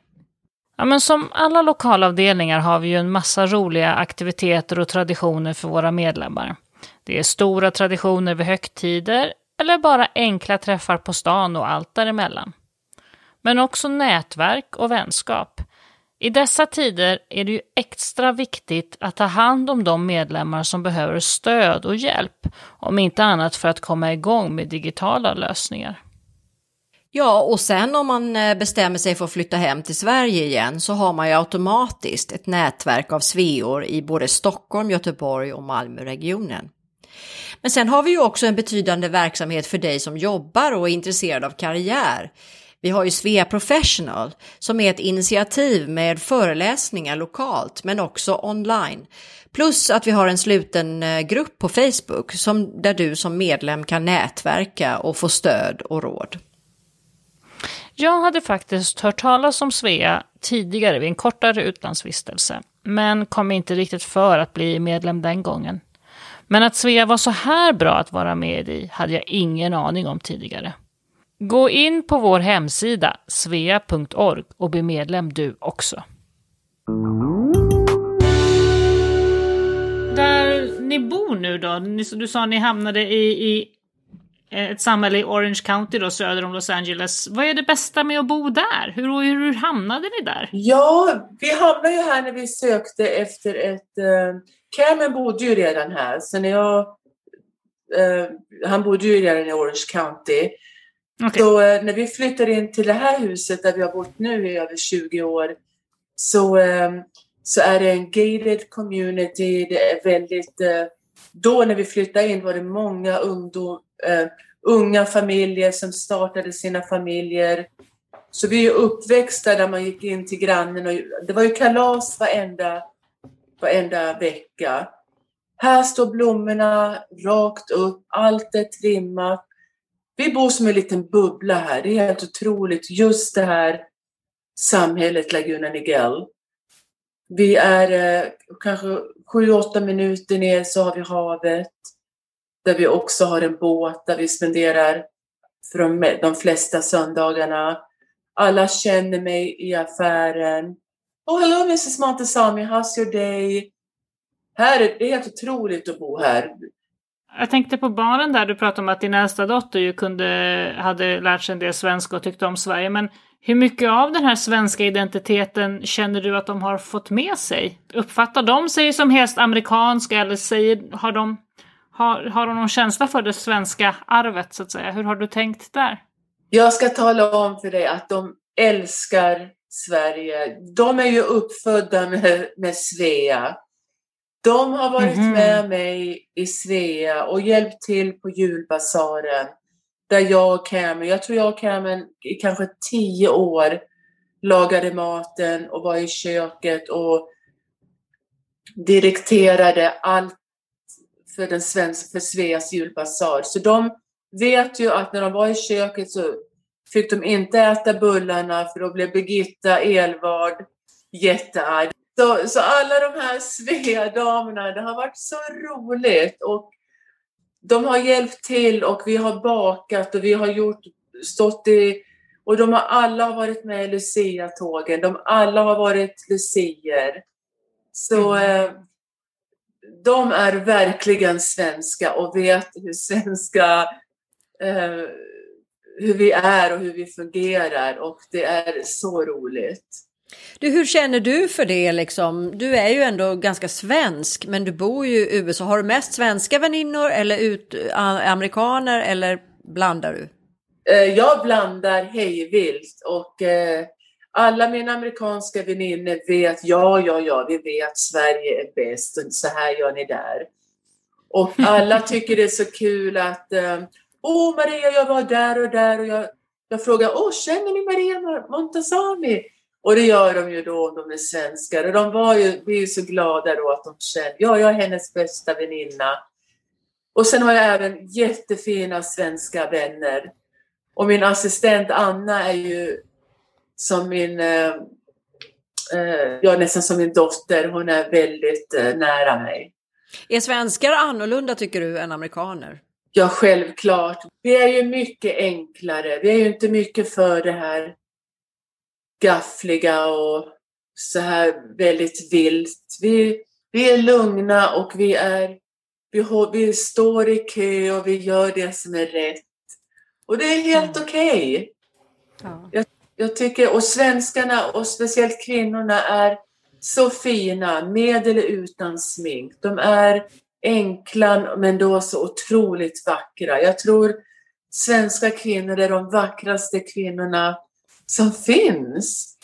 Ja, men som alla lokalavdelningar har vi ju en massa roliga aktiviteter och traditioner för våra medlemmar. Det är stora traditioner vid högtider eller bara enkla träffar på stan och allt däremellan. Men också nätverk och vänskap. I dessa tider är det ju extra viktigt att ta hand om de medlemmar som behöver stöd och hjälp, om inte annat för att komma igång med digitala lösningar. Ja, och sen om man eh, bestämmer sig för att flytta hem till Sverige igen så har man ju automatiskt ett nätverk av sveor i både Stockholm, Göteborg och Malmöregionen. Men sen har vi ju också en betydande verksamhet för dig som jobbar och är intresserad av karriär. Vi har ju Svea Professional som är ett initiativ med föreläsningar lokalt men också online. Plus att vi har en sluten eh, grupp på Facebook som, där du som medlem kan nätverka och få stöd och råd. Jag hade faktiskt hört talas om Svea tidigare vid en kortare utlandsvistelse, men kom inte riktigt för att bli medlem den gången. Men att Svea var så här bra att vara med i hade jag ingen aning om tidigare. Gå in på vår hemsida svea.org och bli medlem du också. Där ni bor nu då, du sa att ni hamnade i, i ett samhälle i Orange County då, söder om Los Angeles. Vad är det bästa med att bo där? Hur, hur, hur hamnade ni där? Ja, vi hamnade ju här när vi sökte efter ett... Uh, Cameron bodde ju redan här, när jag... Uh, han bodde ju redan i Orange County. Okay. Så uh, när vi flyttade in till det här huset där vi har bott nu i över 20 år så, um, så är det en gated community. Det är väldigt... då när vi flyttade in var det många ungdomar uh, unga familjer som startade sina familjer. Så vi är uppväxta där man gick in till grannen och det var ju kalas varenda, varenda vecka. Här står blommorna rakt upp, allt är trimmat. Vi bor som en liten bubbla här. Det är helt otroligt. Just det här samhället Laguna Niguel. Vi är eh, kanske sju, åtta minuter ner så har vi havet där vi också har en båt där vi spenderar för de, de flesta söndagarna. Alla känner mig i affären. Oh, hello Mrs Montesami, how's your day? Här är, det är helt otroligt att bo här. Jag tänkte på barnen där, du pratade om att din äldsta dotter ju kunde, hade lärt sig en del svenska och tyckte om Sverige. Men Hur mycket av den här svenska identiteten känner du att de har fått med sig? Uppfattar de sig som helt amerikanska eller säger, har, de, har, har de någon känsla för det svenska arvet så att säga? Hur har du tänkt där? Jag ska tala om för dig att de älskar Sverige. De är ju uppfödda med, med Svea. De har varit mm -hmm. med mig i Svea och hjälpt till på julbasaren. Där jag och Cameron, jag tror jag och Cameron i kanske tio år lagade maten och var i köket och direkterade allt för, den svenska, för Sveas julbasar. Så de vet ju att när de var i köket så fick de inte äta bullarna för då blev Birgitta Elvard jättearg. Så, så alla de här Svea-damerna, det har varit så roligt och de har hjälpt till och vi har bakat och vi har gjort, stått i och de har alla varit med i Lucia-tågen. De alla har varit lucier. Så mm. eh, de är verkligen svenska och vet hur svenska eh, hur vi är och hur vi fungerar och det är så roligt. Du, hur känner du för det liksom? Du är ju ändå ganska svensk, men du bor ju i USA. Har du mest svenska väninnor eller ut, amerikaner eller blandar du? Eh, jag blandar hejvilt och eh, alla mina amerikanska väninnor vet, ja, ja, ja, vi vet Sverige är bäst och så här gör ni där. Och alla tycker det är så kul att eh, Åh Maria, jag var där och där och jag, jag frågade, åh känner ni Maria Montazami? Och det gör de ju då om de är svenskar. Och de var ju, vi är ju så glada då att de känner, ja jag är hennes bästa väninna. Och sen har jag även jättefina svenska vänner. Och min assistent Anna är ju som min, eh, eh ja nästan som min dotter. Hon är väldigt eh, nära mig. Är svenskar annorlunda tycker du än amerikaner? Ja, självklart. Vi är ju mycket enklare. Vi är ju inte mycket för det här gaffliga och så här väldigt vilt. Vi, vi är lugna och vi är vi, vi står i kö och vi gör det som är rätt. Och det är helt mm. okej. Okay. Ja. Jag, jag tycker, och svenskarna och speciellt kvinnorna är så fina med eller utan smink. De är enkla men då så otroligt vackra. Jag tror svenska kvinnor är de vackraste kvinnorna som finns.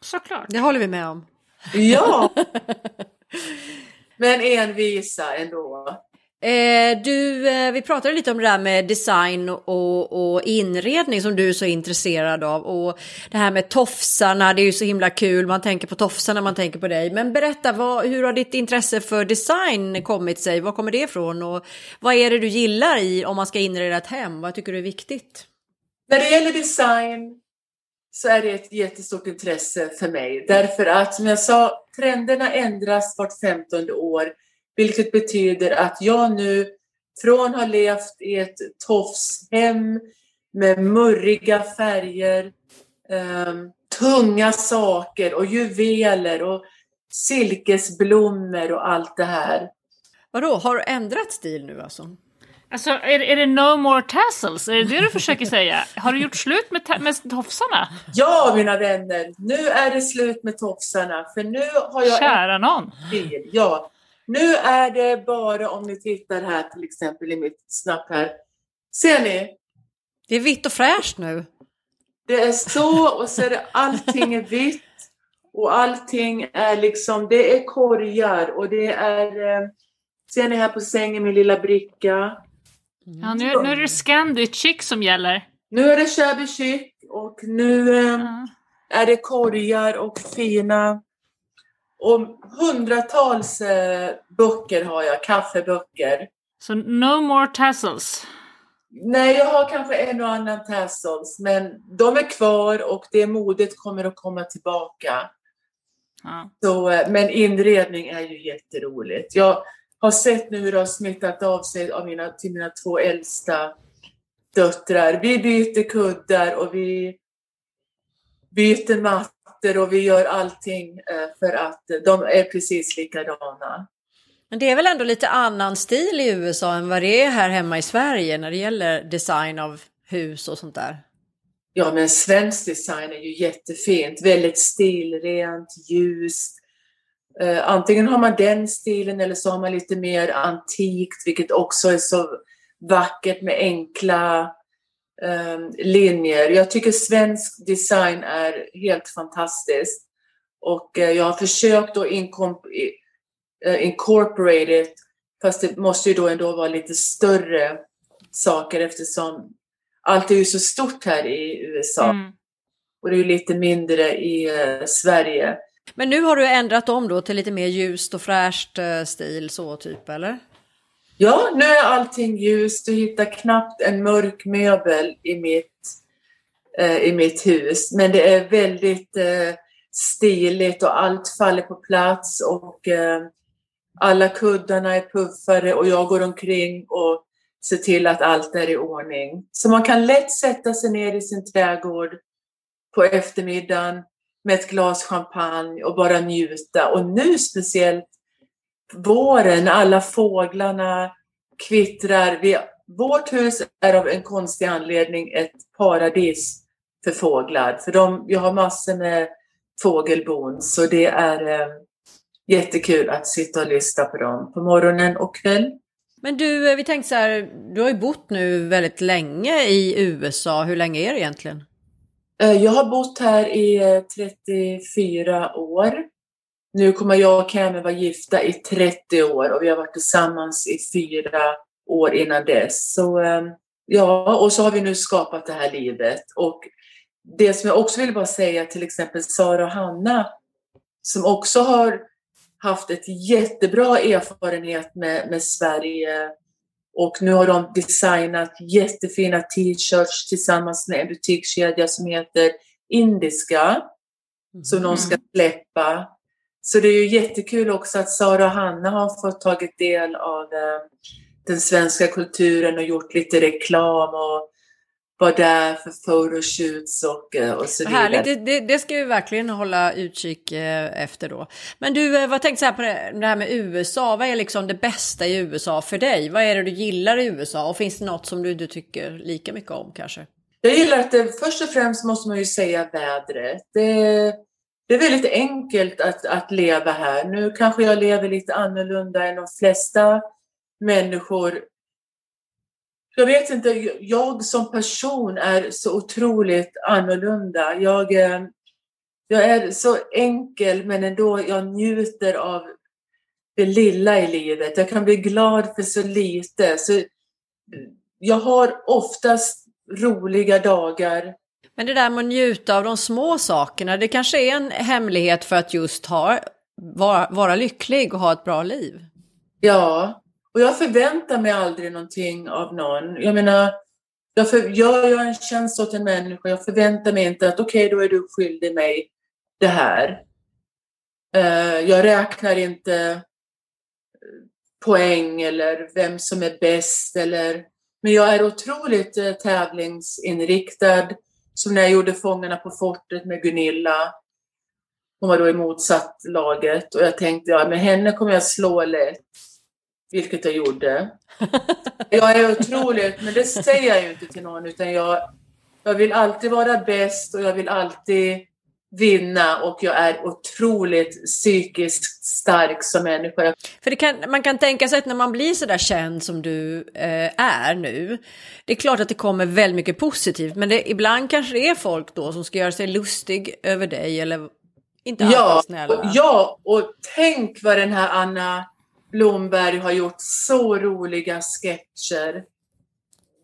Såklart. Det håller vi med om. Ja! Men envisa ändå. Eh, du, eh, vi pratade lite om det där med design och, och, inredning som du är så intresserad av. Och det här med tofsarna, det är ju så himla kul. Man tänker på tofsarna när man tänker på dig. Men berätta, vad, hur har ditt intresse för design kommit sig? Var kommer det ifrån? Och vad är det du gillar i om man ska inreda ett hem? Vad tycker du är viktigt? När det gäller design så är det ett jättestort intresse för mig. Därför att som jag sa, trenderna ändras vart femtonde år. Vilket betyder att jag nu från att ha levt i ett tofshem med murriga färger, eh, tunga saker och juveler och silkesblommor och allt det här. Vadå, har du ändrat stil nu alltså? Alltså är, är det no more tassels? Är det det du försöker säga? Har du gjort slut med, med tofsarna? Ja, mina vänner. Nu är det slut med tofsarna. För nu har jag... Kära någon. Stil. Ja, nu är det bara om ni tittar här till exempel i mitt snapp här. Ser ni? Det är vitt och fräscht nu. Det är så och så är det allting är vitt och allting är liksom, det är korgar och det är, eh, ser ni här på sängen min lilla bricka. Ja, nu, nu är det Scandi Chic som gäller. Nu är det shabby chic och nu eh, är det korgar och fina och hundratals eh, böcker har jag, kaffeböcker. Så no more tassels? Nej, jag har kanske en och annan tassels, men de är kvar och det modet kommer att komma tillbaka. Ja. Så, eh, men inredning är ju jätteroligt. Jag har sett nu hur det har smittat av sig av mina, till mina två äldsta döttrar. Vi byter kuddar och vi byter matt mattor och vi gör allting eh, för att de är precis likadana. Men det är väl ändå lite annan stil i USA än vad det är här hemma i Sverige när det gäller design av hus och sånt där? Ja, men svensk design är ju jättefint. Väldigt stilrent, ljust. Uh, antingen har man den stilen eller så har man lite mer antikt, vilket också är så vackert med enkla linjer. Jag tycker svensk design är helt fantastiskt. Och uh, jag har försökt att incorporate it, fast det måste ju då ändå vara lite större saker eftersom allt är ju så stort här i USA. Mm. Och det är ju lite mindre i uh, Sverige. Men nu har du ändrat om då till lite mer ljust och fräscht stil så typ eller? Ja, nu är allting ljust. Du hittar knappt en mörk möbel i mitt, eh, i mitt hus. Men det är väldigt eh, stiligt och allt faller på plats och eh, alla kuddarna är puffade och jag går omkring och ser till att allt är i ordning. Så man kan lätt sätta sig ner i sin trädgård på eftermiddagen med ett glas champagne och bara njuta. Och nu speciellt våren, alla fåglarna kvittrar. Vi, vårt hus är av en konstig anledning ett paradis för fåglar. För de, jag har massor med fågelbon så det är eh, jättekul att sitta och lyssna på dem på morgonen och kväll. Men du, eh, vi tänkte så här, du har ju bott nu väldigt länge i USA. Hur länge är det egentligen? Eh, jag har bott här i 34 eh, år. Nu kommer jag och Cameron vara gifta i 30 år och vi har varit tillsammans i fyra år innan dess. Så ehm, ja, och så har vi nu skapat det här livet. Och det som jag också vill bara säga till exempel Sara och Hanna som också har haft ett jättebra erfarenhet med, med Sverige och nu har de designat jättefina t-shirts tillsammans med en butikskedja som heter Indiska mm. som de ska släppa. Så det är ju jättekul också att Sara och Hanna har fått tagit del av eh, den svenska kulturen och gjort lite reklam och vara där för photoshoots och, eh, och så vidare. Härligt, det, det, det, ska vi verkligen hålla utkik eh, efter då. Men du, vad tänkte så här på det, det här med USA? Vad är liksom det bästa i USA för dig? Vad är det du gillar i USA? Och finns det något som du, du tycker lika mycket om kanske? Jag gillar att det, först och främst måste man ju säga vädret. Det, det är väldigt enkelt att, att leva här. Nu kanske jag lever lite annorlunda än de flesta människor jag vet inte, jag som person är så otroligt annorlunda. Jag, eh, jag är så enkel men ändå jag njuter av det lilla i livet. Jag kan bli glad för så lite. Så jag har oftast roliga dagar. Men det där med att njuta av de små sakerna, det kanske är en hemlighet för att just ha, vara, vara lycklig och ha ett bra liv? Ja, och jag förväntar mig aldrig någonting av någon. Jag menar, jag för, gör jag en tjänst åt en människa, jag förväntar mig inte att okej, okay, då är du skyldig mig det här. Eh, jag räknar inte eh, poäng eller vem som är bäst eller men jag är otroligt eh, tävlingsinriktad. Som när jag gjorde Fångarna på fortet med Gunilla. Hon var då i motsatt laget och jag tänkte ja, med henne kommer jag slå lätt vilket jag gjorde. Jag är otroligt, men det säger jag ju inte till någon, utan jag, jag vill alltid vara bäst och jag vill alltid vinna och jag är otroligt psykiskt stark som människa. För kan, man kan tänka sig att när man blir så där känd som du eh, är nu, det är klart att det kommer väldigt mycket positivt, men det, ibland kanske det är folk då som ska göra sig lustig över dig eller inte ja, snälla. Ja, och tänk vad den här Anna Blomberg har gjort så roliga sketcher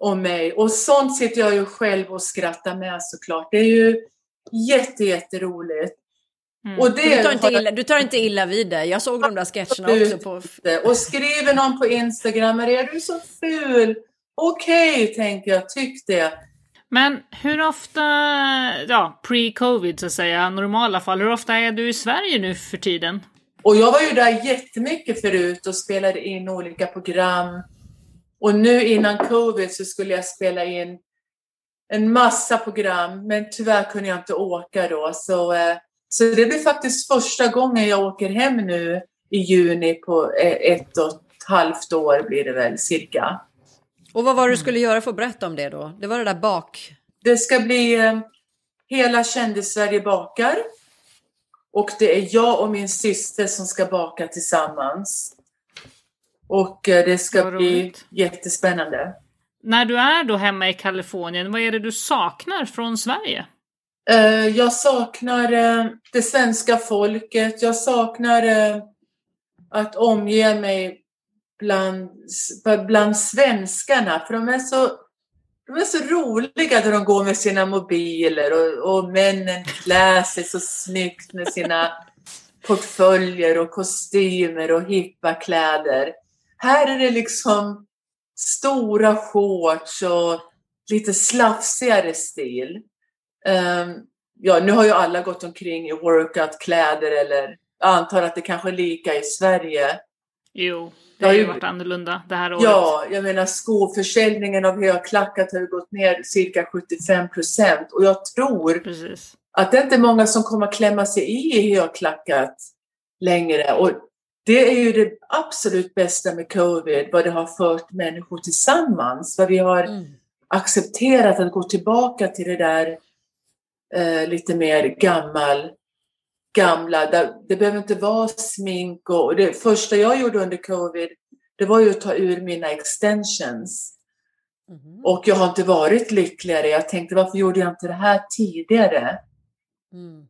om mig. Och sånt sitter jag ju själv och skrattar med såklart. Det är ju jätte, jätteroligt. Mm. Och det du, tar inte illa, du tar inte illa vid dig. Jag såg de där sketcherna också. På... Och skriver någon på Instagram, är du så ful? Okej, okay, tänker jag, tyck det. Men hur ofta, ja, pre-covid så att säga, normala fall, hur ofta är du i Sverige nu för tiden? Och jag var ju där jättemycket förut och spelade in olika program. Och nu innan covid så skulle jag spela in en massa program, men tyvärr kunde jag inte åka då. Så, eh, så det blir faktiskt första gången jag åker hem nu i juni på eh, ett och ett halvt år blir det väl cirka. Och vad var det du skulle göra för att berätta om det då? Det var det där bak... det ska bli eh, Hela kändis-Sverige bakar. Och det är jag och min syster som ska baka tillsammans. Och det ska bli jättespännande. När du är då hemma i Kalifornien, vad är det du saknar från Sverige? Eh, jag saknar eh, det svenska folket. Jag saknar eh, att omge mig bland, bland svenskarna. För de är så, de är så roliga när de går med sina mobiler och, och männen klär sig så snyggt med sina portföljer och kostymer och hippa kläder. Här är det liksom stora shorts och lite slafsigare stil. Ehm, ja, nu har ju alla gått omkring i workout-kläder eller jag antar att det kanske är lika i Sverige. Jo, det har ju varit annorlunda det här året. Ja, jag menar skoförsäljningen av högklackat har ju gått ner cirka 75 procent och jag tror Precis. att det är inte många som kommer att klämma sig i i högklackat längre. Och det är ju det absolut bästa med covid, vad det har fört människor tillsammans. Vad vi har Mm. accepterat att gå tillbaka till det där eh, lite mer gammal, gamla. Där, det behöver inte vara smink och, och det första jag gjorde under covid, det var ju att ta ur mina extensions. Mhm. Och jag har inte varit lyckligare. Jag tänkte varför gjorde jag inte det här tidigare? Mm.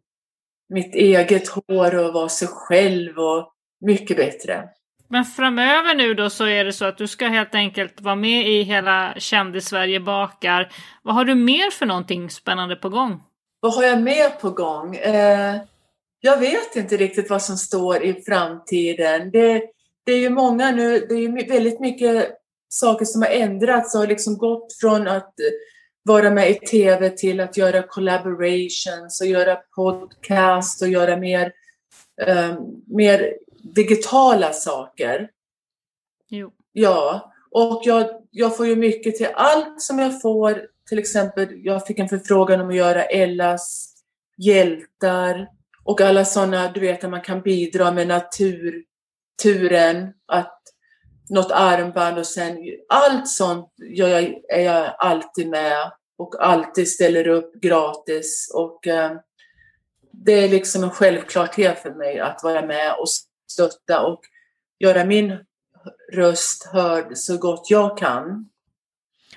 Mitt eget hår och vara sig själv och mycket bättre. Men framöver nu då så är det så att du ska helt enkelt vara med i hela Kändis-Sverige bakar. Vad har du mer för någonting spännande på gång? Vad har jag mer på gång? Eh, jag vet inte riktigt vad som står i framtiden. Det, det är ju många nu, det är ju väldigt mycket saker som har ändrats och har liksom gått från att vara med i tv till att göra collaborations och göra podcast och göra mer, eh, mer digitala saker. Jo. Ja, och jag, jag får ju mycket till allt som jag får. Till exempel, jag fick en förfrågan om att göra Ellas hjältar och alla sådana, du vet, att man kan bidra med naturen, att något armband och sen allt sånt gör jag, är jag alltid med och alltid ställer upp gratis och eh, det är liksom en självklarhet för mig att vara med och stötta och göra min röst hörd så gott jag kan.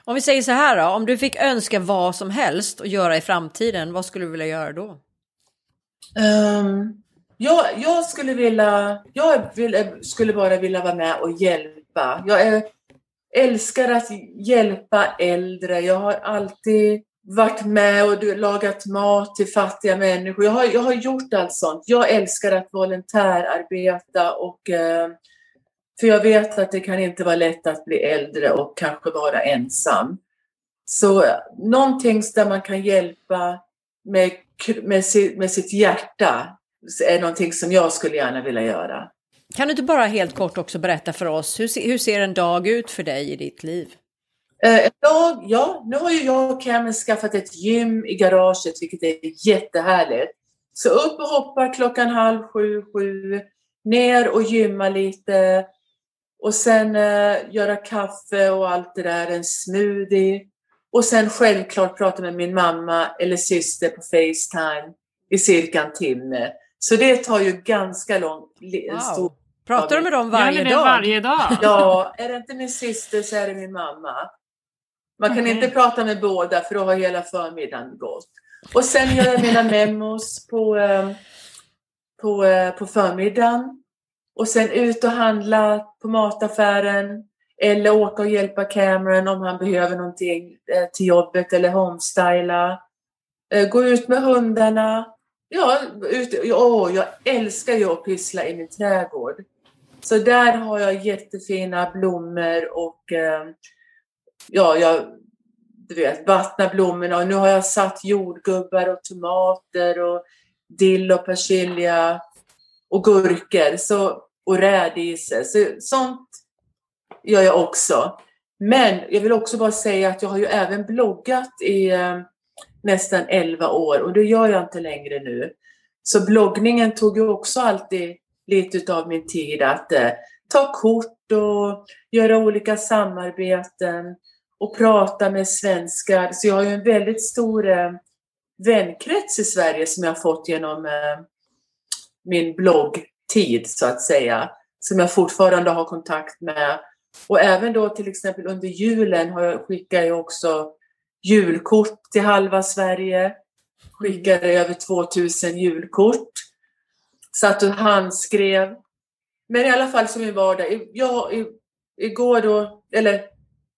Om vi säger så här då, om du fick önska vad som helst att göra i framtiden, vad skulle du vilja göra då? Ehm, jag, jag skulle vilja, jag vill, skulle bara vilja vara med och hjälpa. Jag är, älskar att hjälpa äldre. Jag har alltid varit med och lagat mat till fattiga människor. Jag har, jag har gjort allt sånt. Jag älskar att volontärarbeta och eh, för jag vet att det kan inte vara lätt att bli äldre och kanske vara ensam. Så någonting där man kan hjälpa med, med, si- med sitt hjärta är någonting som jag skulle gärna vilja göra. Kan du inte bara helt kort också berätta för oss, hur, hur ser en dag ut för dig i ditt liv? Eh, en dag, ja, nu har ju jag och Cameron skaffat ett gym i garaget, vilket är jättehärligt. Så upp och hoppa klockan halv sju, sju, ner och gymma lite och sen eh, göra kaffe och allt det där, en smoothie. Och sen självklart prata med min mamma eller syster på Facetime i cirka en timme. Så det tar ju ganska lång, stor Wow. Pratar du med dem varje dag? varje dag? Ja, är det inte min syster så är det min mamma. Man kan Okej. inte prata med båda för då har hela förmiddagen gått. Och sen gör jag mina memos på, eh, på, eh, på förmiddagen. Och sen ut och handla på mataffären. Eller åka och hjälpa Cameron om han behöver någonting eh, till jobbet eller homestyla. Eh, Gå ut med hundarna. Ja, ut, åh, jag älskar ju att pyssla i min trädgård. Så där har jag jättefina blommor och eh, ja, jag du vet, vattnar blommorna och nu har jag satt jordgubbar och tomater och dill och persilja och gurkor så, och rädisor. Så, sånt gör jag också. Men jag vill också bara säga att jag har ju även bloggat i eh, nästan 11 år och det gör jag inte längre nu. Så bloggningen tog ju också alltid lite av min tid att eh, ta kort och göra olika samarbeten och prata med svenskar. Så jag har ju en väldigt stor eh, vänkrets i Sverige som jag har fått genom eh, min bloggtid så att säga. Som jag fortfarande har kontakt med. Och även då till exempel under julen har jag, skickar jag också julkort till halva Sverige. Skickade över 2000 julkort. Satt och handskrev. Men i alla fall som min vardag. Jag, igår då, eller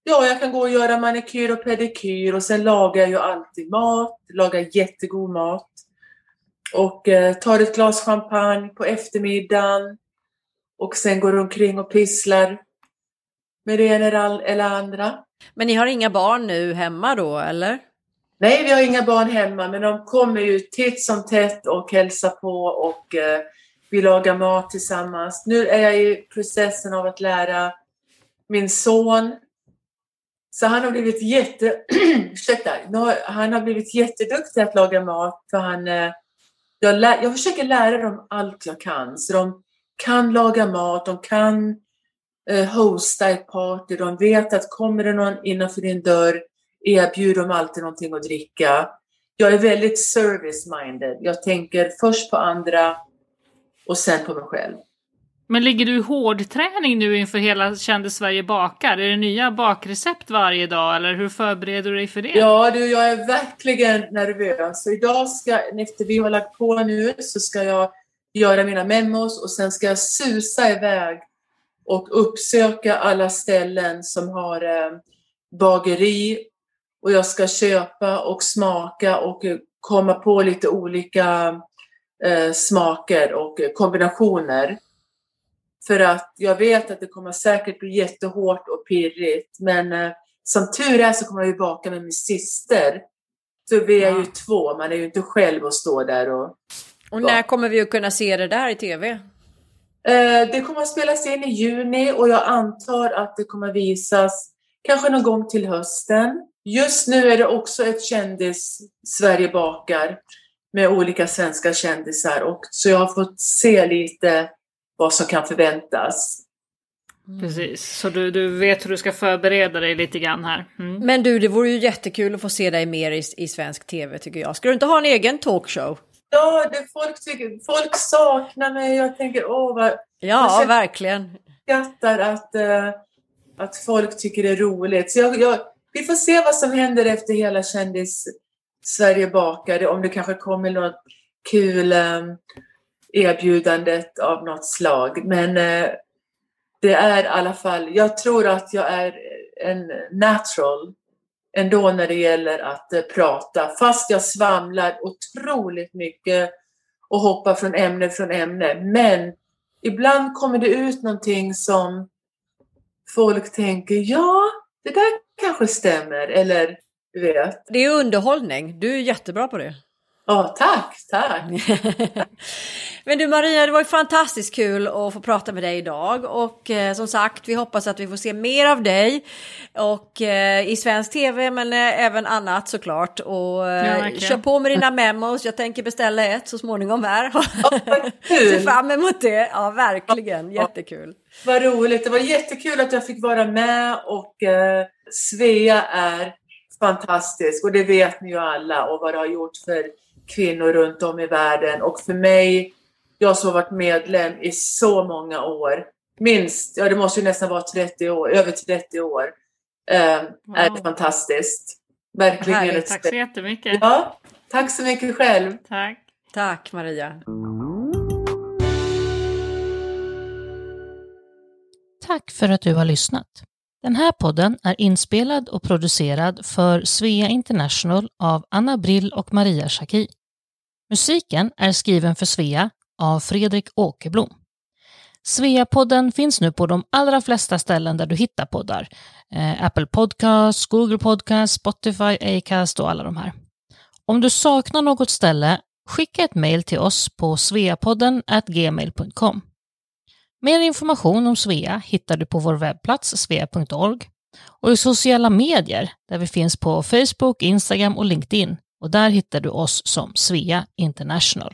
ja, jag kan gå och göra manikyr och pedikyr och sen lagar jag ju alltid mat. Lagar jättegod mat. Och eh, tar ett glas champagne på eftermiddagen. Och sen går omkring och pysslar med det ena eller andra. Men ni har inga barn nu hemma då, eller? Nej, vi har inga barn hemma, men de kommer ju titt som tätt och hälsar på och eh, vi lagar mat tillsammans. Nu är jag i processen av att lära min son. Så han har blivit jätte... ursäkta, han har blivit jätteduktig att laga mat. För han, eh, jag, lä... jag försöker lära dem allt jag kan. Så de kan laga mat, de kan eh, hosta ett party, de vet att kommer det någon innanför din dörr erbjuder de alltid någonting att dricka. Jag är väldigt service-minded. Jag tänker först på andra och sen på mig själv. Men ligger du i hårdträning nu inför hela Kände Sverige bakar? Är det nya bakrecept varje dag eller hur förbereder du dig för det? Ja du, jag är verkligen nervös. Så idag ska, efter vi har lagt på nu, så ska jag göra mina memos och sen ska jag susa iväg och uppsöka alla ställen som har eh, bageri och jag ska köpa och smaka och komma på lite olika eh, smaker och kombinationer. För att jag vet att det kommer säkert bli jättehårt och pirrigt men eh, som tur är så kommer jag ju baka med min syster. Så vi är ja. ju två, man är ju inte själv och står där och... Och när kommer vi att kunna se det där i TV? Eh, det kommer att spelas in i juni och jag antar att det kommer visas kanske någon gång till hösten. Just nu är det också ett kändis Sverige bakar med olika svenska kändisar och så jag har fått se lite vad som kan förväntas. Mm. Precis, så du, du vet hur du ska förbereda dig lite grann här. Mm. Men du, det vore ju jättekul att få se dig mer i, i svensk tv tycker jag. Ska du inte ha en egen talkshow? Ja, det folk, tycker, folk saknar mig. Jag tänker, åh vad... Ja, verkligen. Jag skrattar att, uh, att folk tycker det är roligt. Så jag, jag, vi får se vad som händer efter hela kändis Sverige bakade. Om det kanske kommer något kul ehm, erbjudandet av något slag. Men eh, det är i alla fall, jag tror att jag är en natural ändå när det gäller att eh, prata. Fast jag svamlar otroligt mycket och hoppar från ämne från ämne. Men ibland kommer det ut någonting som folk tänker, ja, det där kanske stämmer, eller du vet. Det är underhållning, du är jättebra på det. Ja, tack, tack. Men du Maria, det var ju fantastiskt kul att få prata med dig idag och eh, som sagt, vi hoppas att vi får se mer av dig och eh, i svensk tv, men eh, även annat såklart. Och eh, ja, kör på med dina memos. Jag tänker beställa ett så småningom här. Ja, Ser fram emot det. Ja, verkligen. Jättekul. Vad roligt. Det var jättekul att jag fick vara med och eh, Svea är fantastisk och det vet ni ju alla och vad det har gjort för kvinnor runt om i världen. Och för mig, jag som har varit medlem i så många år, minst, ja det måste ju nästan vara 30 år, över 30 år, eh, wow. är fantastiskt. Verkligen. Härligt, tack så jättemycket. Ja, tack så mycket själv. Tack. Tack Maria. Tack för att du har lyssnat. Den här podden är inspelad och producerad för Svea International av Anna Brill och Maria Schacki. Musiken är skriven för Svea av Fredrik Åkerblom. Svea-podden finns nu på de allra flesta ställen där du hittar poddar. Eh, Apple Podcasts, Google Podcasts, Spotify, Acast och alla de här. Om du saknar något ställe, skicka ett mejl till oss på sveapodden gmail.com. Mer information om Svea hittar du på vår webbplats svea.org och i sociala medier där vi finns på Facebook, Instagram och LinkedIn och där hittar du oss som Svea International.